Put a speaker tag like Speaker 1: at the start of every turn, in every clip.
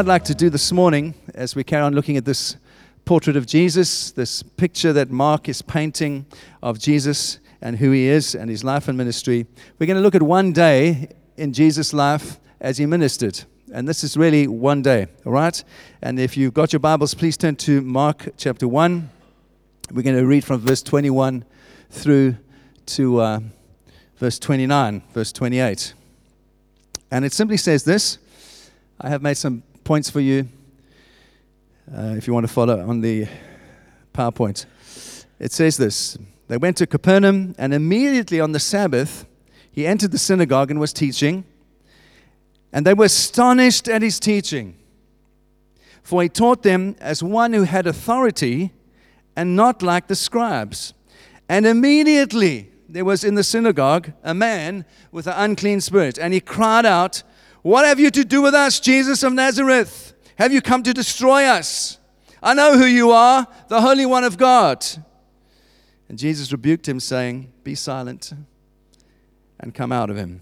Speaker 1: I'd like to do this morning, as we carry on looking at this portrait of Jesus, this picture that Mark is painting of Jesus and who he is and his life and ministry, we're going to look at one day in Jesus' life as he ministered. And this is really one day, all right? And if you've got your Bibles, please turn to Mark chapter 1. We're going to read from verse 21 through to uh, verse 29, verse 28. And it simply says this I have made some points for you uh, if you want to follow on the PowerPoint. It says this They went to Capernaum, and immediately on the Sabbath, he entered the synagogue and was teaching. And they were astonished at his teaching, for he taught them as one who had authority and not like the scribes. And immediately there was in the synagogue a man with an unclean spirit, and he cried out, What have you to do with us, Jesus of Nazareth? Have you come to destroy us? I know who you are, the Holy One of God. And Jesus rebuked him, saying, Be silent and come out of him.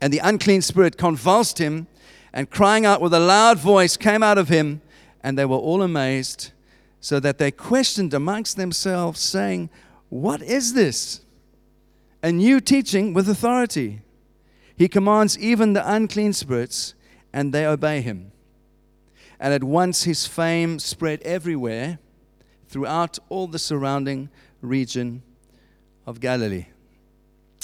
Speaker 1: And the unclean spirit convulsed him, and crying out with a loud voice came out of him, and they were all amazed, so that they questioned amongst themselves, saying, What is this? A new teaching with authority. He commands even the unclean spirits, and they obey him. And at once his fame spread everywhere throughout all the surrounding region of Galilee.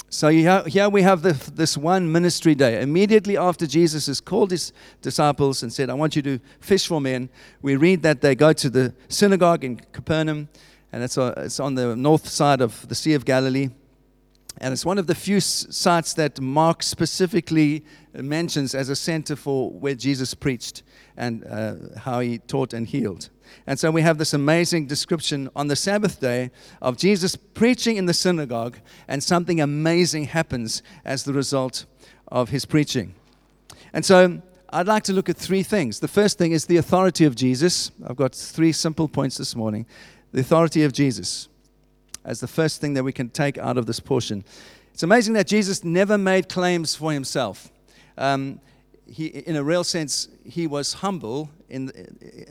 Speaker 1: So here we have this one ministry day. Immediately after Jesus has called his disciples and said, I want you to fish for men, we read that they go to the synagogue in Capernaum, and it's, uh, it's on the north side of the Sea of Galilee. And it's one of the few sites that Mark specifically mentions as a center for where Jesus preached and uh, how he taught and healed. And so we have this amazing description on the Sabbath day of Jesus preaching in the synagogue, and something amazing happens as the result of his preaching. And so I'd like to look at three things. The first thing is the authority of Jesus. I've got three simple points this morning. The authority of Jesus as the first thing that we can take out of this portion. It's amazing that Jesus never made claims for himself. Um, he, in a real sense, he was humble, in,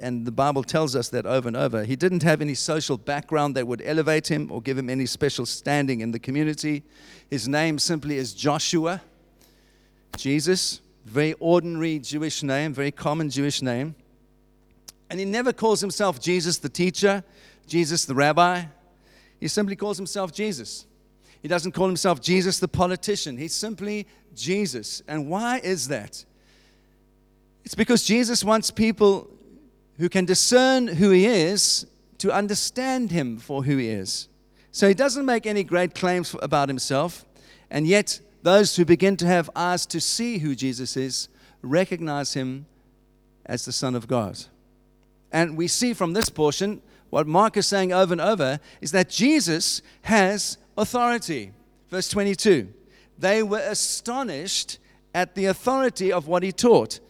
Speaker 1: and the Bible tells us that over and over. He didn't have any social background that would elevate him or give him any special standing in the community. His name simply is Joshua, Jesus, very ordinary Jewish name, very common Jewish name. And he never calls himself Jesus the teacher, Jesus the rabbi. He simply calls himself Jesus. He doesn't call himself Jesus the politician. He's simply Jesus. And why is that? It's because Jesus wants people who can discern who he is to understand him for who he is. So he doesn't make any great claims about himself, and yet those who begin to have eyes to see who Jesus is recognize him as the Son of God. And we see from this portion what Mark is saying over and over is that Jesus has authority. Verse 22 They were astonished at the authority of what he taught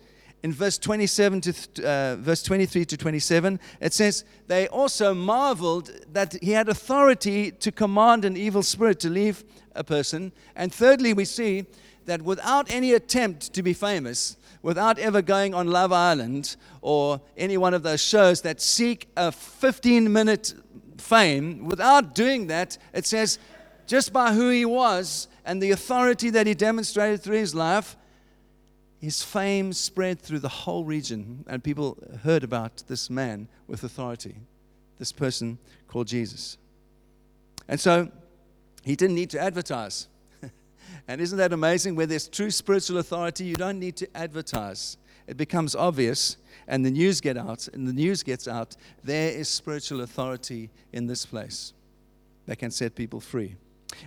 Speaker 1: in verse 27 to uh, verse 23 to 27 it says they also marveled that he had authority to command an evil spirit to leave a person and thirdly we see that without any attempt to be famous without ever going on love island or any one of those shows that seek a 15 minute fame without doing that it says just by who he was and the authority that he demonstrated through his life his fame spread through the whole region, and people heard about this man with authority, this person called Jesus. And so he didn't need to advertise. And isn't that amazing? Where there's true spiritual authority, you don't need to advertise. It becomes obvious, and the news get out, and the news gets out. There is spiritual authority in this place that can set people free.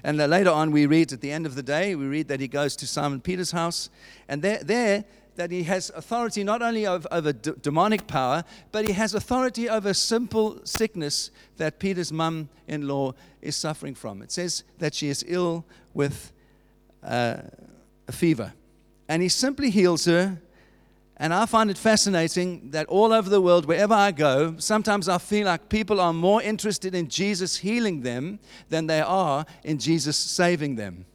Speaker 1: And later on, we read at the end of the day, we read that he goes to Simon Peter's house, and there, there that he has authority not only over, over d- demonic power, but he has authority over simple sickness that Peter's mum in law is suffering from. It says that she is ill with uh, a fever. And he simply heals her and I find it fascinating that all over the world, wherever I go, sometimes I feel like people are more interested in Jesus healing them than they are in Jesus saving them.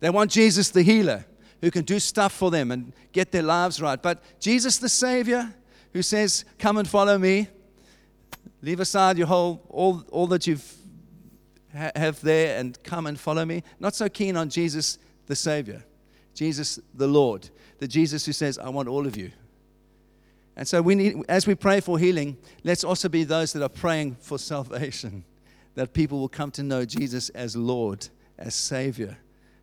Speaker 1: They want Jesus the healer. who can do stuff for them and get their lives right. But Jesus, the Savior, who says, Come and follow me, leave aside your whole, all, all that you've have there and come and follow me. Not so keen on Jesus, the Savior, Jesus, the Lord, the Jesus who says, I want all of you. And so we need, as we pray for healing, let's also be those that are praying for salvation, that people will come to know Jesus as Lord, as Savior,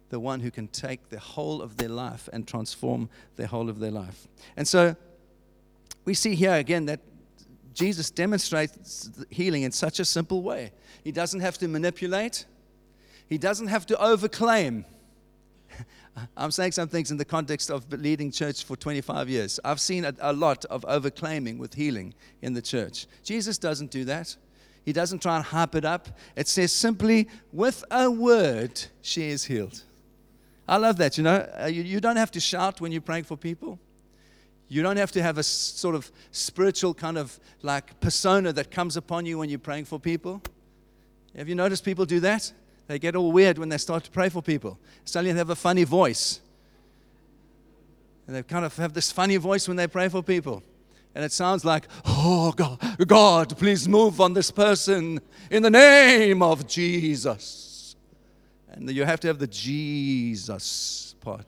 Speaker 1: the one who can take the whole of their life and transform the whole of their life. And so we see here again that Jesus demonstrates healing in such a simple way. He doesn't have to manipulate, he doesn't have to overclaim. I'm saying some things in the context of leading church for 25 years. I've seen a, a lot of overclaiming with healing in the church. Jesus doesn't do that. He doesn't try and hype it up. It says simply, with a word, she is healed. I love that. You know, uh, you, you don't have to shout when you're praying for people. You don't have to have a sort of spiritual kind of like persona that comes upon you when you're praying for people. Have you noticed people do that? They get all weird when they start to pray for people. Suddenly they have a funny voice. And they kind of have this funny voice when they pray for people. And it sounds like, oh, God, God, please move on this person in the name of Jesus. And you have to have the Jesus part.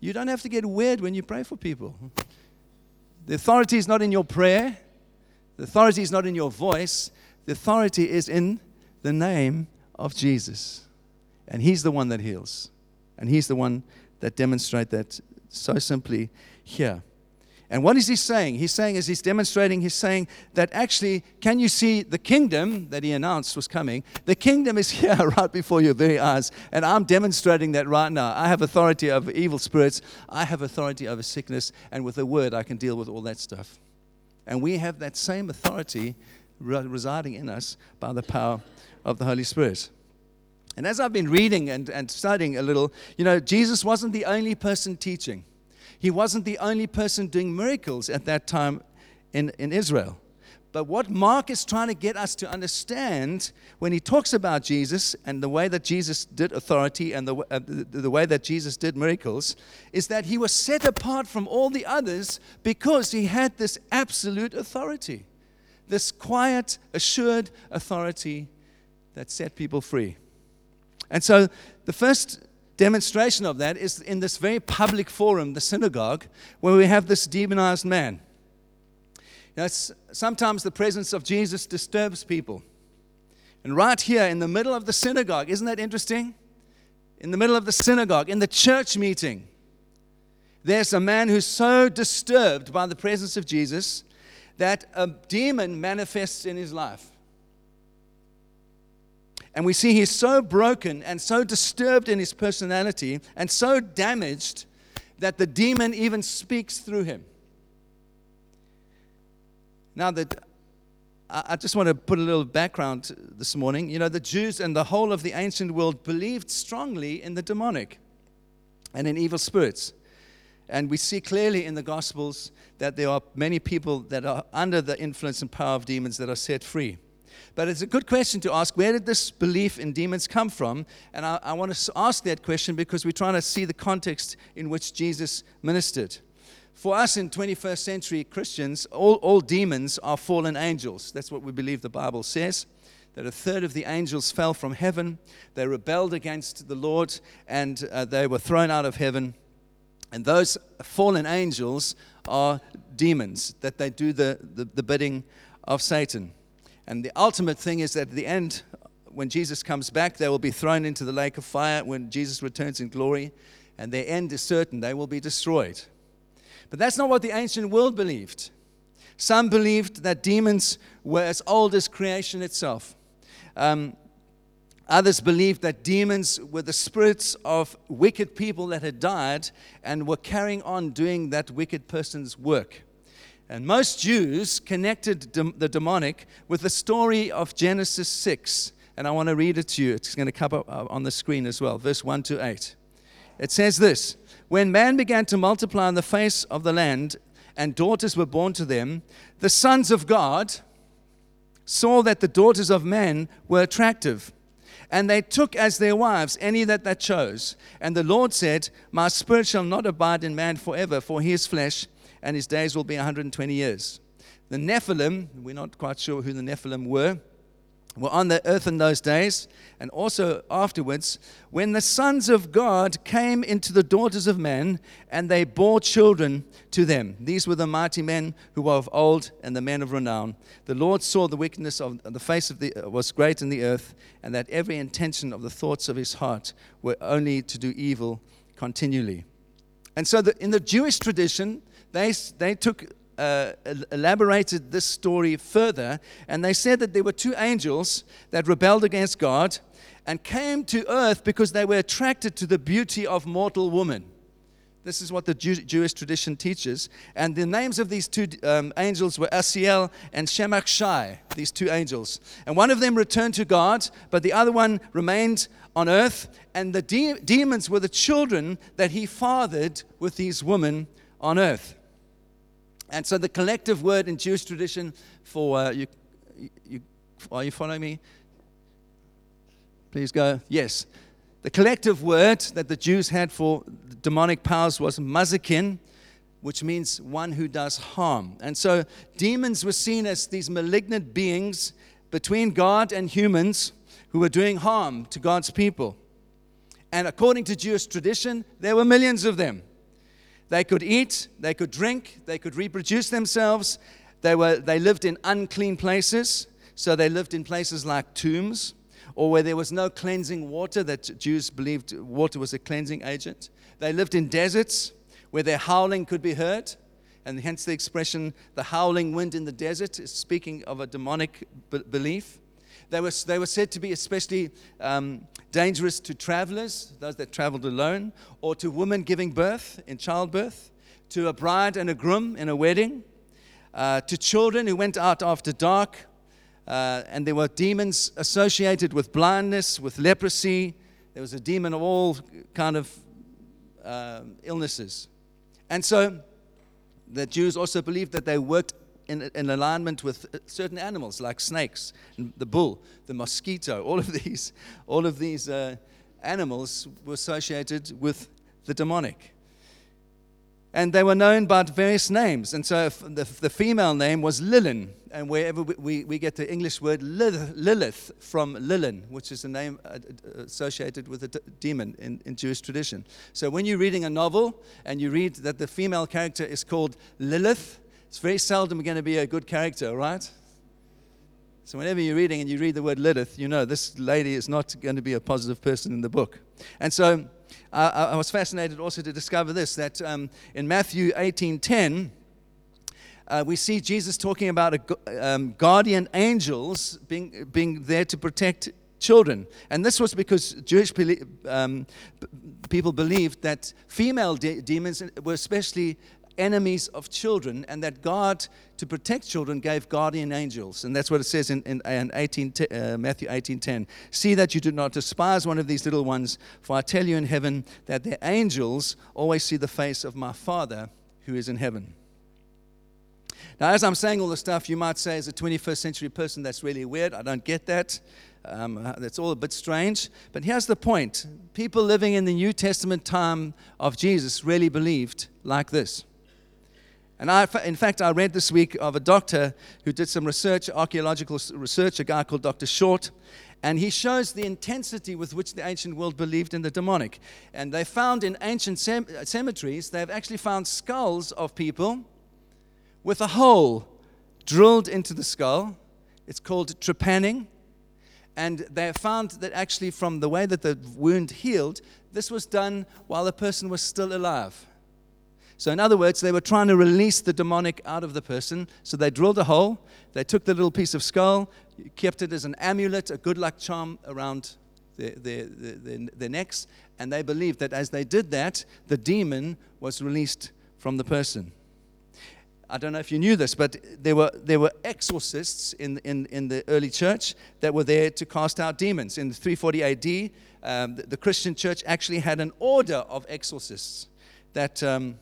Speaker 1: You don't have to get weird when you pray for people. The authority is not in your prayer, the authority is not in your voice, the authority is in the name of Jesus. And He's the one that heals. And He's the one that demonstrates that so simply here. And what is he saying? He's saying, as he's demonstrating, he's saying that actually, can you see the kingdom that he announced was coming? The kingdom is here right before your very eyes. And I'm demonstrating that right now. I have authority over evil spirits, I have authority over sickness, and with a word, I can deal with all that stuff. And we have that same authority residing in us by the power of the Holy Spirit. And as I've been reading and, and studying a little, you know, Jesus wasn't the only person teaching. He wasn't the only person doing miracles at that time in, in Israel. But what Mark is trying to get us to understand when he talks about Jesus and the way that Jesus did authority and the, uh, the, the, way that Jesus did miracles is that he was set apart from all the others because he had this absolute authority, this quiet, assured authority that set people free. And so the first demonstration of that is in this very public forum, the synagogue, where we have this demonized man. You know, sometimes the presence of Jesus disturbs people. And right here in the middle of the synagogue, isn't that interesting? In the middle of the synagogue, in the church meeting, there's a man who's so disturbed by the presence of Jesus that a demon manifests in his life. And we see he's so broken and so disturbed in his personality and so damaged that the demon even speaks through him. Now, that I just want to put a little background this morning. You know, the Jews and the whole of the ancient world believed strongly in the demonic and in evil spirits. And we see clearly in the Gospels that there are many people that are under the influence and power of demons that are set free. But it's a good question to ask where did this belief in demons come from? And I, I want to ask that question because we're trying to see the context in which Jesus ministered. For us in 21st century Christians, all, all demons are fallen angels. That's what we believe the Bible says that a third of the angels fell from heaven. They rebelled against the Lord and uh, they were thrown out of heaven. And those fallen angels are demons, that they do the, the, the bidding of Satan. And the ultimate thing is that at the end, when Jesus comes back, they will be thrown into the lake of fire when Jesus returns in glory, and their end is certain. They will be destroyed. But that's not what the ancient world believed. Some believed that demons were as old as creation itself. Um, others believed that demons were the spirits of wicked people that had died and were carrying on doing that wicked person's work. And most Jews connected the demonic with the story of Genesis 6. And I want to read it to you. It's going to come up uh, on the screen as well, verse 1 to 8. It says this When man began to multiply on the face of the land, and daughters were born to them, the sons of God saw that the daughters of men were attractive, And they took as their wives any that they chose. And the Lord said, My spirit shall not abide in man forever, for he is flesh, and his days will be 120 years. The Nephilim, we're not quite sure who the Nephilim were, were on the earth in those days, and also afterwards, when the sons of God came into the daughters of men, and they bore children to them. These were the mighty men who were of old, and the men of renown. The Lord saw the wickedness of the face of the uh, was great in the earth, and that every intention of the thoughts of his heart were only to do evil continually. And so, the, in the Jewish tradition, they, they took uh, elaborated this story further, and they said that there were two angels that rebelled against God and came to earth because they were attracted to the beauty of mortal woman. This is what the Jew- Jewish tradition teaches. And the names of these two um, angels were Asiel and Shemach Shai, these two angels. And one of them returned to God, but the other one remained on earth. And the de- demons were the children that he fathered with these women on earth. And so the collective word in Jewish tradition for uh, you, you, are you following me? Please go. Yes. The collective word that the Jews had for demonic powers was mazzikin, which means one who does harm. And so demons were seen as these malignant beings between God and humans who were doing harm to God's people. And according to Jewish tradition, there were millions of them. They could eat, they could drink, they could reproduce themselves. They, were, they lived in unclean places, so they lived in places like tombs or where there was no cleansing water, that Jews believed water was a cleansing agent. They lived in deserts where their howling could be heard, and hence the expression, the howling wind in the desert, is speaking of a demonic b- belief. They were, they were said to be especially um, dangerous to travelers, those that traveled alone, or to women giving birth in childbirth, to a bride and a groom in a wedding, uh, to children who went out after dark. Uh, and there were demons associated with blindness, with leprosy. There was a demon of all kind of uh, illnesses. And so the Jews also believed that they worked in, in alignment with uh, certain animals like snakes, the bull, the mosquito, all of these, all of these uh, animals were associated with the demonic. And they were known by various names. And so the, the female name was Lilin. And wherever we, we get the English word Lilith from Lilin, which is a name uh, associated with a demon in, in Jewish tradition. So when you're reading a novel and you read that the female character is called Lilith, it's very seldom going to be a good character, right? So whenever you're reading and you read the word Lilith, you know this lady is not going to be a positive person in the book. And so uh, I was fascinated also to discover this that um, in Matthew 18:10. Uh, we see Jesus talking about a, um, guardian angels being, being there to protect children. And this was because Jewish um, people believed that female de- demons were especially enemies of children, and that God, to protect children, gave guardian angels. And that's what it says in, in, in 18, uh, Matthew 18.10. See that you do not despise one of these little ones, for I tell you in heaven that their angels always see the face of my Father who is in heaven. Now, as I'm saying all this stuff, you might say, as a 21st century person, that's really weird. I don't get that. Um, that's all a bit strange. But here's the point people living in the New Testament time of Jesus really believed like this. And I, in fact, I read this week of a doctor who did some research, archaeological research, a guy called Dr. Short, and he shows the intensity with which the ancient world believed in the demonic. And they found in ancient uh, cemeteries, they've actually found skulls of people with a hole drilled into the skull. It's called trepanning. And they found that actually, from the way that the wound healed, this was done while the person was still alive. So, in other words, they were trying to release the demonic out of the person. So, they drilled a hole, they took the little piece of skull, kept it as an amulet, a good luck charm around their, their, their, their necks, and they believed that as they did that, the demon was released from the person. I don't know if you knew this, but there were, there were exorcists in, in, in the early church that were there to cast out demons. In 340 AD, um, the, the, Christian church actually had an order of exorcists that um,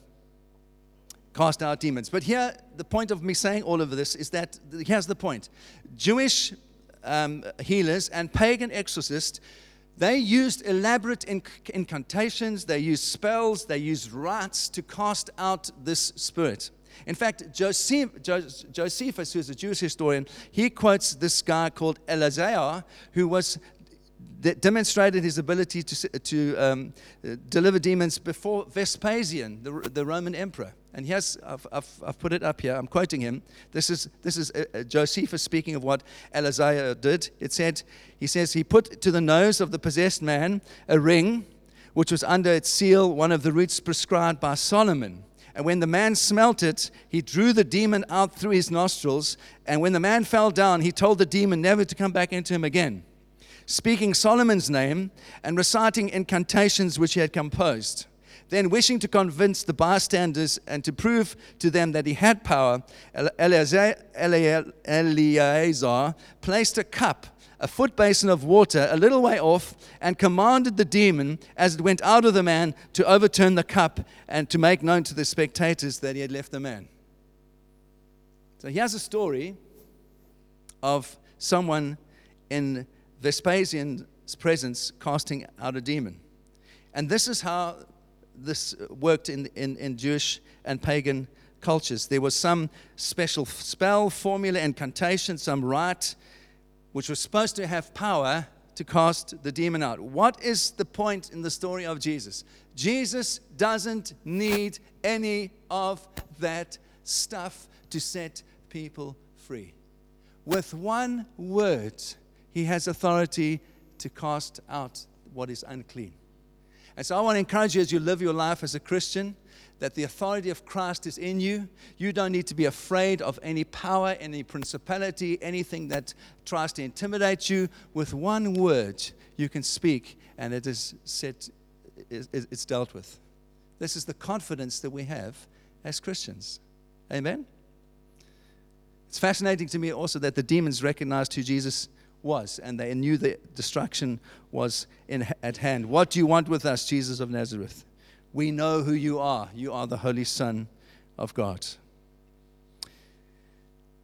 Speaker 1: cast out demons. But here, the point of me saying all of this is that here's the point Jewish um, healers and pagan exorcists, they used elaborate inc- incantations, they used spells, they used rites to cast out this spirit. In fact, Joseph, Josephus, who's a Jewish historian, he quotes this guy called Eleazar, who was demonstrated his ability to, to um, deliver demons before Vespasian, the, the Roman emperor. And yes, I've, I've, I've, put it up here. I'm quoting him. This is, this is uh, uh, Josephus speaking of what Eleazar did. It said, he says, he put to the nose of the possessed man a ring, which was under its seal one of the roots prescribed by Solomon. And when the man smelt it, he drew the demon out through his nostrils. And when the man fell down, he told the demon never to come back into him again speaking Solomon's name and reciting incantations which he had composed. Then, wishing to convince the bystanders and to prove to them that he had power, Eleazar, placed a cup, a foot basin of water, a little way off, and commanded the demon, as it went out of the man, to overturn the cup and to make known to the spectators that he had left the man. So he has a story of someone in Vespasian's presence casting out a demon. And this is how this uh, worked in, in, in Jewish and pagan cultures. There was some special spell, formula, incantation, some rite, which was supposed to have power to cast the demon out. What is the point in the story of Jesus? Jesus doesn't need any of that stuff to set people free. With one word, he has authority to cast out what is unclean. And so I want to encourage you as you live your life as a Christian that the authority of Christ is in you. You don't need to be afraid of any power, any principality, anything that tries to intimidate you. With one word, you can speak, and it is set, it's dealt with. This is the confidence that we have as Christians. Amen? It's fascinating to me also that the demons recognized who Jesus was, and they knew the destruction was in, at hand. What do you want with us, Jesus of Nazareth? We know who you are. You are the Holy Son of God.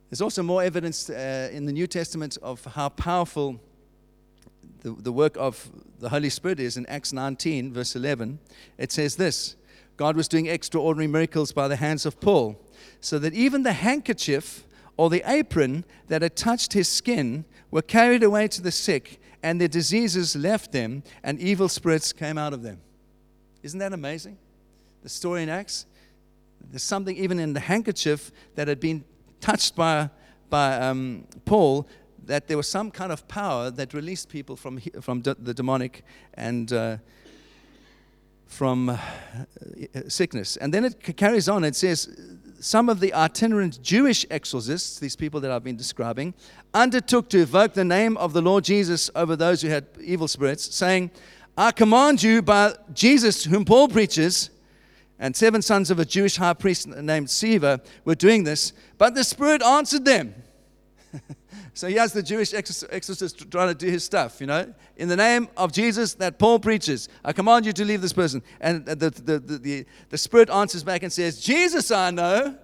Speaker 1: There's also more evidence uh, in the New Testament of how powerful the, the work of the Holy Spirit is in Acts 19, verse 11. It says this God was doing extraordinary miracles by the hands of Paul, so that even the handkerchief or the apron that had touched his skin were carried away to the sick, and their diseases left them, and evil spirits came out of them. Isn't that amazing? The story in Acts. There's something even in the handkerchief that had been touched by, by um, Paul that there was some kind of power that released people from, from the demonic and uh, from uh, sickness. And then it carries on. It says, some of the itinerant Jewish exorcists, these people that I've been describing, undertook to evoke the name of the Lord Jesus over those who had evil spirits, saying, I command you by Jesus, whom Paul preaches, and seven sons of a Jewish high priest named Sceva were doing this, but the Spirit answered them. so he has the Jewish exorcist trying to do his stuff, you know. In the name of Jesus that Paul preaches, I command you to leave this person. And the, the, the, the, the Spirit answers back and says, Jesus I know,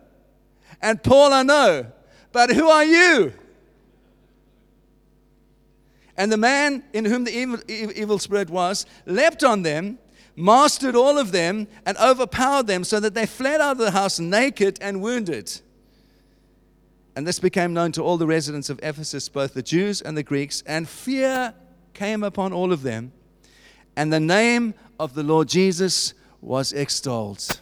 Speaker 1: and Paul I know, but who are you? And the man in whom the evil, evil spirit was leapt on them, mastered all of them, and overpowered them so that they fled out of the house naked and wounded. And this became known to all the residents of Ephesus, both the Jews and the Greeks, and fear came upon all of them. And the name of the Lord Jesus was extolled.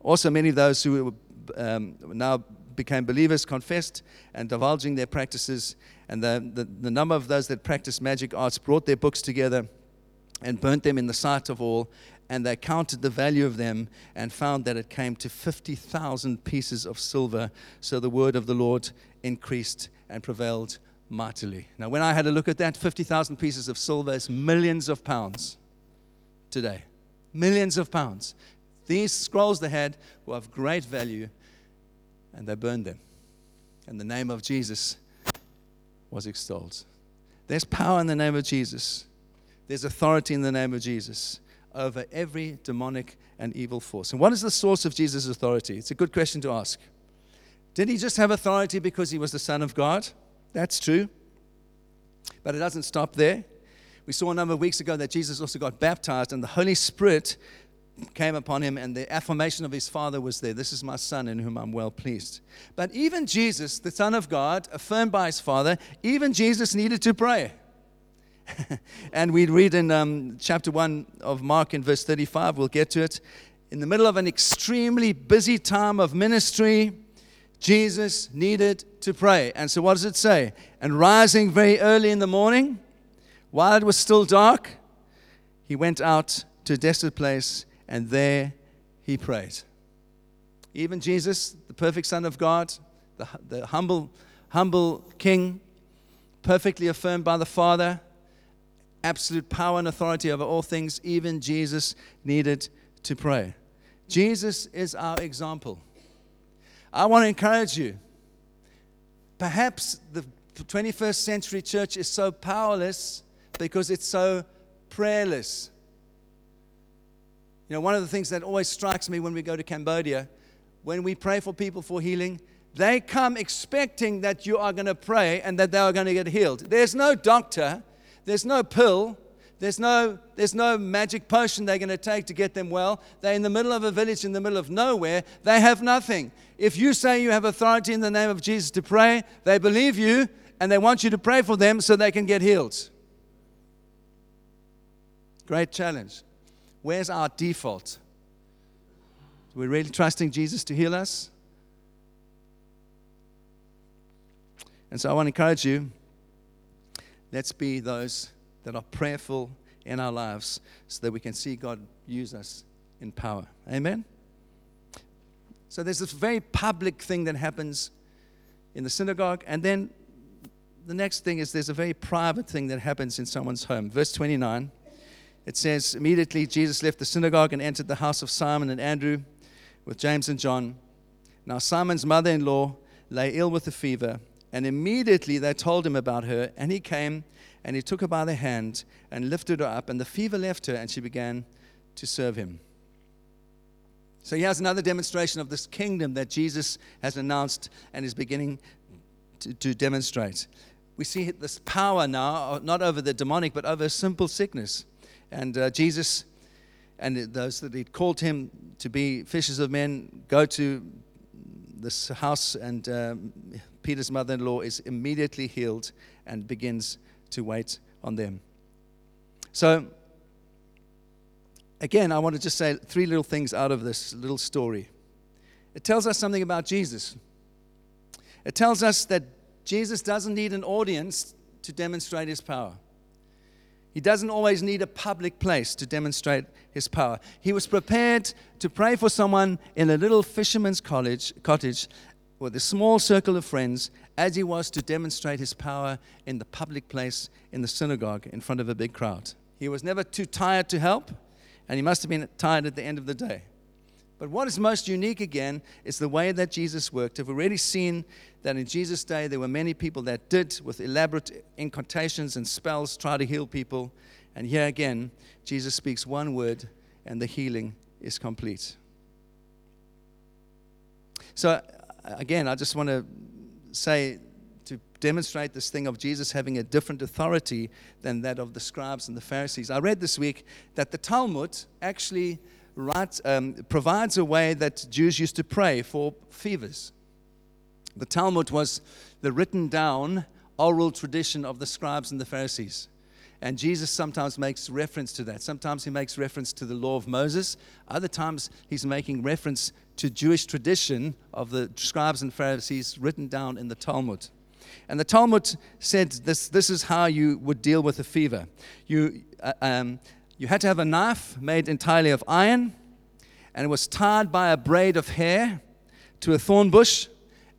Speaker 1: Also, many of those who um, now became believers confessed and divulging their practices. And the, the, the number of those that practiced magic arts brought their books together and burnt them in the sight of all and they counted the value of them and found that it came to 50,000 pieces of silver. So the word of the Lord increased and prevailed mightily. Now, when I had a look at that, 50,000 pieces of silver is millions of pounds today. Millions of pounds. These scrolls they had were of great value, and they burned them. And the name of Jesus was extolled. There's power in the name of Jesus, there's authority in the name of Jesus over every demonic and evil force. And what is the source of Jesus' authority? It's a good question to ask. Did he just have authority because he was the Son of God? That's true. But it doesn't stop there. We saw a number of weeks ago that Jesus also got baptized, and the Holy Spirit came upon him, and the affirmation of his Father was there This is my Son in whom I'm well pleased. But even Jesus, the Son of God, affirmed by his Father, even Jesus needed to pray. and we read in um, chapter 1 of Mark in verse 35, we'll get to it. In the middle of an extremely busy time of ministry, Jesus needed to pray. And so, what does it say? And rising very early in the morning, while it was still dark, he went out to a desolate place and there he prayed. Even Jesus, the perfect Son of God, the, the humble, humble King, perfectly affirmed by the Father, absolute power and authority over all things, even Jesus needed to pray. Jesus is our example. I want to encourage you. Perhaps the 21st century church is so powerless because it's so prayerless. You know, one of the things that always strikes me when we go to Cambodia, when we pray for people for healing, they come expecting that you are going to pray and that they are going to get healed. There's no doctor, there's no pill, there's no, there's no magic potion they're going to take to get them well. They're in the middle of a village in the middle of nowhere. They have nothing. If you say you have authority in the name of Jesus to pray, they believe you and they want you to pray for them so they can get healed. Great challenge. Where's our default? Are we really trusting Jesus to heal us? And so I want to encourage you let's be those that are prayerful in our lives so that we can see God use us in power. Amen? So there's this very public thing that happens in the synagogue, and then the next thing is there's a very private thing that happens in someone's home. Verse 29 it says, Immediately Jesus left the synagogue and entered the house of Simon and Andrew with James and John. Now, Simon's mother in law lay ill with a fever, and immediately they told him about her, and he came and he took her by the hand and lifted her up, and the fever left her, and she began to serve him. So here's another demonstration of this kingdom that Jesus has announced and is beginning to, to demonstrate. We see this power now, not over the demonic, but over simple sickness. And uh, Jesus and those that he'd called him to be fishers of men go to this house, and um, Peter's mother in law is immediately healed and begins to wait on them. So, again, I want to just say three little things out of this little story. It tells us something about Jesus. It tells us that Jesus doesn't need an audience to demonstrate his power. He doesn't always need a public place to demonstrate his power. He was prepared to pray for someone in a little fisherman's college, cottage with a small circle of friends as he was to demonstrate his power in the public place in the synagogue in front of a big crowd. He was never too tired to help, and he must have been tired at the end of the day. But what is most unique again is the way that Jesus worked. We've already seen that in Jesus' day there were many people that did, with elaborate incantations and spells, try to heal people. And here again, Jesus speaks one word and the healing is complete. So, again, I just want to say to demonstrate this thing of Jesus having a different authority than that of the scribes and the Pharisees. I read this week that the Talmud actually writes, um, provides a way that Jews used to pray for fevers. The Talmud was the written down oral tradition of the scribes and the Pharisees. And Jesus sometimes makes reference to that. Sometimes he makes reference to the law of Moses. Other times he's making reference to Jewish tradition of the scribes and Pharisees written down in the Talmud. And the Talmud said this, this is how you would deal with a fever. You, uh, um, you had to have a knife made entirely of iron, and it was tied by a braid of hair to a thorn bush.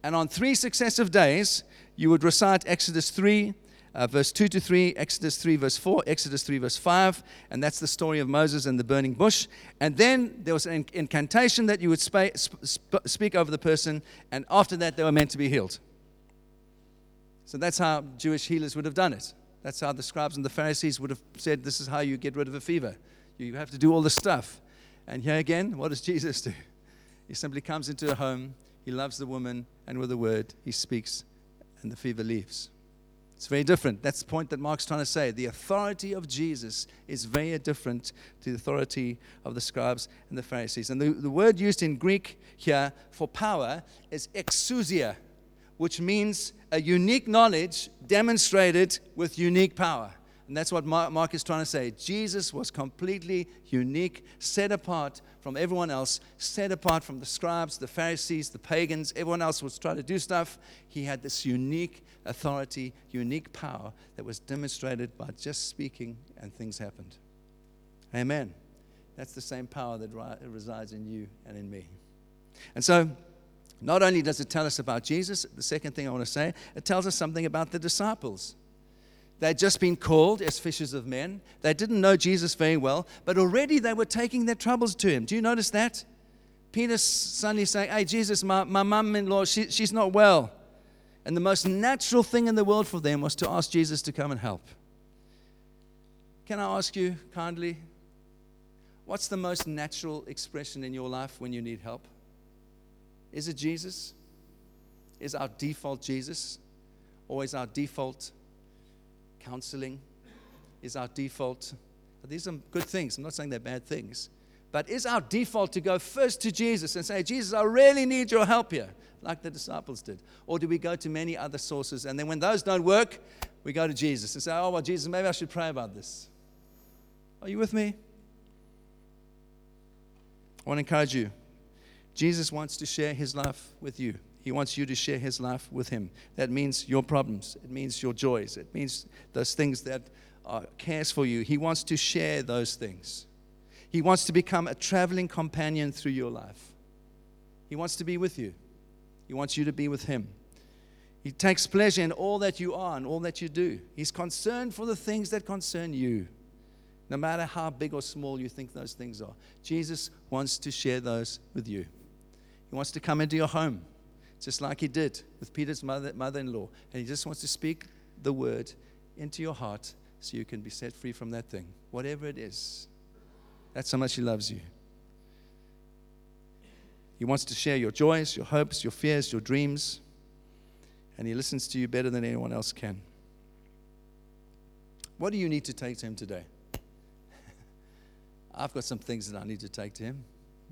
Speaker 1: And on three successive days, you would recite Exodus 3, uh, verse 2 to 3, Exodus 3, verse 4, Exodus 3, verse 5, and that's the story of Moses and the burning bush. And then there was an incantation that you would sp- sp- speak over the person, and after that, they were meant to be healed. So that's how Jewish healers would have done it. That's how the scribes and the Pharisees would have said, This is how you get rid of a fever. You have to do all the stuff. And here again, what does Jesus do? He simply comes into a home, he loves the woman, and with a word, he speaks, and the fever leaves. It's very different. That's the point that Mark's trying to say. The authority of Jesus is very different to the authority of the scribes and the Pharisees. And the, the word used in Greek here for power is exousia, which means a unique knowledge demonstrated with unique power. And that's what Mark is trying to say. Jesus was completely unique, set apart from everyone else, set apart from the scribes, the Pharisees, the pagans. Everyone else was trying to do stuff. He had this unique authority, unique power that was demonstrated by just speaking, and things happened. Amen. That's the same power that resides in you and in me. And so, not only does it tell us about Jesus, the second thing I want to say, it tells us something about the disciples. They'd just been called as fishers of men. They didn't know Jesus very well, but already they were taking their troubles to him. Do you notice that? Peter's suddenly saying, Hey, Jesus, my, my mum in law, she, she's not well. And the most natural thing in the world for them was to ask Jesus to come and help. Can I ask you kindly, what's the most natural expression in your life when you need help? Is it Jesus? Is our default Jesus? Or is our default counseling is our default. These are good things. I'm not saying they're bad things. But is our default to go first to Jesus and say, Jesus, I really need your help here, like the disciples did? Or do we go to many other sources and then when those don't work, we go to Jesus and say, Oh, well, Jesus, maybe I should pray about this? Are you with me? I want to encourage you. Jesus wants to share his life with you. He wants you to share His life with Him. That means your problems, it means your joys, it means those things that are, cares for you. He wants to share those things. He wants to become a traveling companion through your life. He wants to be with you, He wants you to be with Him. He takes pleasure in all that you are and all that you do. He's concerned for the things that concern you, no matter how big or small you think those things are. Jesus wants to share those with you. He wants to come into your home just like he did with Peter's mother, mother-in-law. And he just wants to speak the word into your heart so you can be set free from that thing, whatever it is. That's how much he loves you. He wants to share your joys, your hopes, your fears, your dreams, and he listens to you better than anyone else can. What do you need to take to him today? I've got some things that I need to take to him.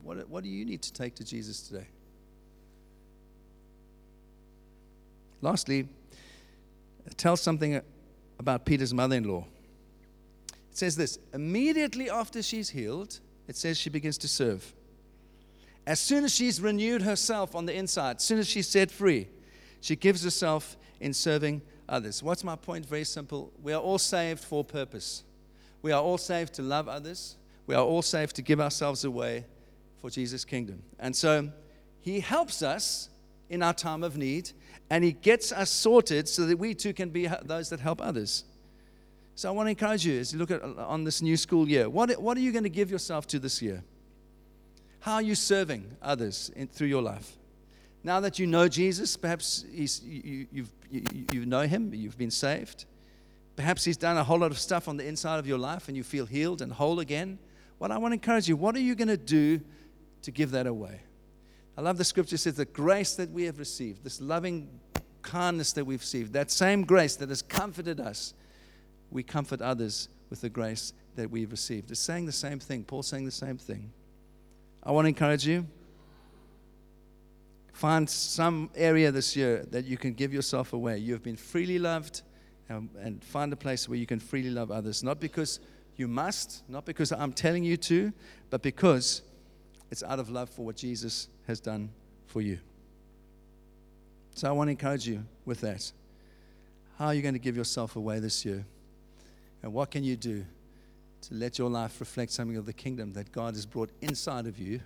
Speaker 1: What, what do you need to take to Jesus today? Lastly, tell something about Peter's mother in law. It says this immediately after she's healed, it says she begins to serve. As soon as she's renewed herself on the inside, as soon as she's set free, she gives herself in serving others. What's my point? Very simple. We are all saved for purpose. We are all saved to love others. We are all saved to give ourselves away for Jesus' kingdom. And so he helps us in our time of need, and He gets us sorted so that we too can be those that help others. So I want to encourage you as you look at on this new school year. What, what are you going to give yourself to this year? How are you serving others in, through your life? Now that you know Jesus, perhaps you, you, you know Him, you've been saved. Perhaps He's done a whole lot of stuff on the inside of your life and you feel healed and whole again. What I want to encourage you, what are you going to do to give that away? I love the scripture says the grace that we have received, this loving kindness that we've received, that same grace that has comforted us, we comfort others with the grace that we've received. It's saying the same thing. Paul's saying the same thing. I want to encourage you. Find some area this year that you can give yourself away. You have been freely loved, and, and find a place where you can freely love others. Not because you must, not because I'm telling you to, but because it's out of love for what Jesus has done for you. So I want to encourage you with that. How are you going to give yourself away this year? And what can you do to let your life reflect something of the kingdom that God has brought inside of you?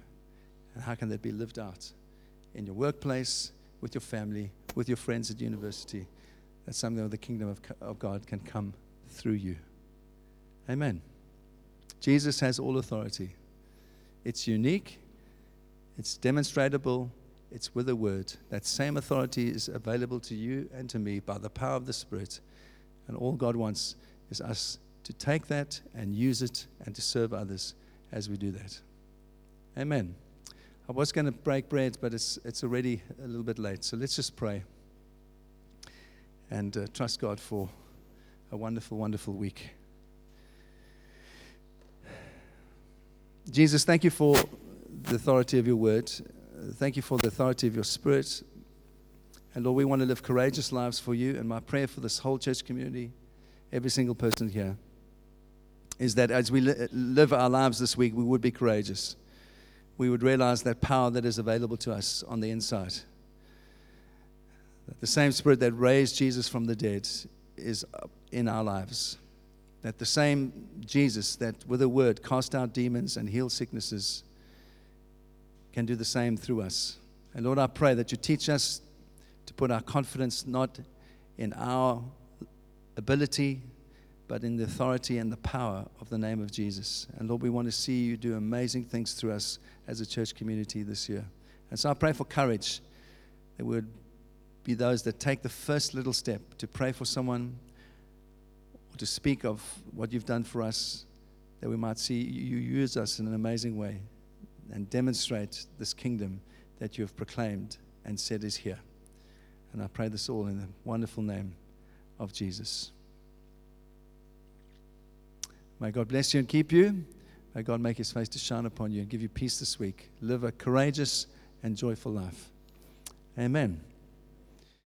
Speaker 1: And how can that be lived out in your workplace, with your family, with your friends at university? That something of the kingdom of, of God can come through you. Amen. Jesus has all authority. It's unique, it's demonstrable, it's with a word. That same authority is available to you and to me by the power of the Spirit. And all God wants is us to take that and use it and to serve others as we do that. Amen. I was going to break bread, but it's, it's already a little bit late. So let's just pray. and uh, trust God for a wonderful, wonderful week. Jesus, thank you for the authority of your word. Thank you for the authority of your spirit. And Lord, we want to live courageous lives for you. And my prayer for this whole church community, every single person here, is that as we li- live our lives this week, we would be courageous. We would realize that power that is available to us on the inside. That the same spirit that raised Jesus from the dead is in our lives. That the same Jesus that with a word cast out demons and healed sicknesses can do the same through us. And Lord, I pray that you teach us to put our confidence not in our ability, but in the authority and the power of the name of Jesus. And Lord, we want to see you do amazing things through us as a church community this year. And so I pray for courage that would be those that take the first little step to pray for someone or to speak of what you've done for us, that we might see you use us in an amazing way and demonstrate this kingdom that you have proclaimed and said is here. And I pray this all in the wonderful name of Jesus. May God bless you and keep you. May God make his face to shine upon you and give you peace this week. Live a courageous and joyful life. Amen.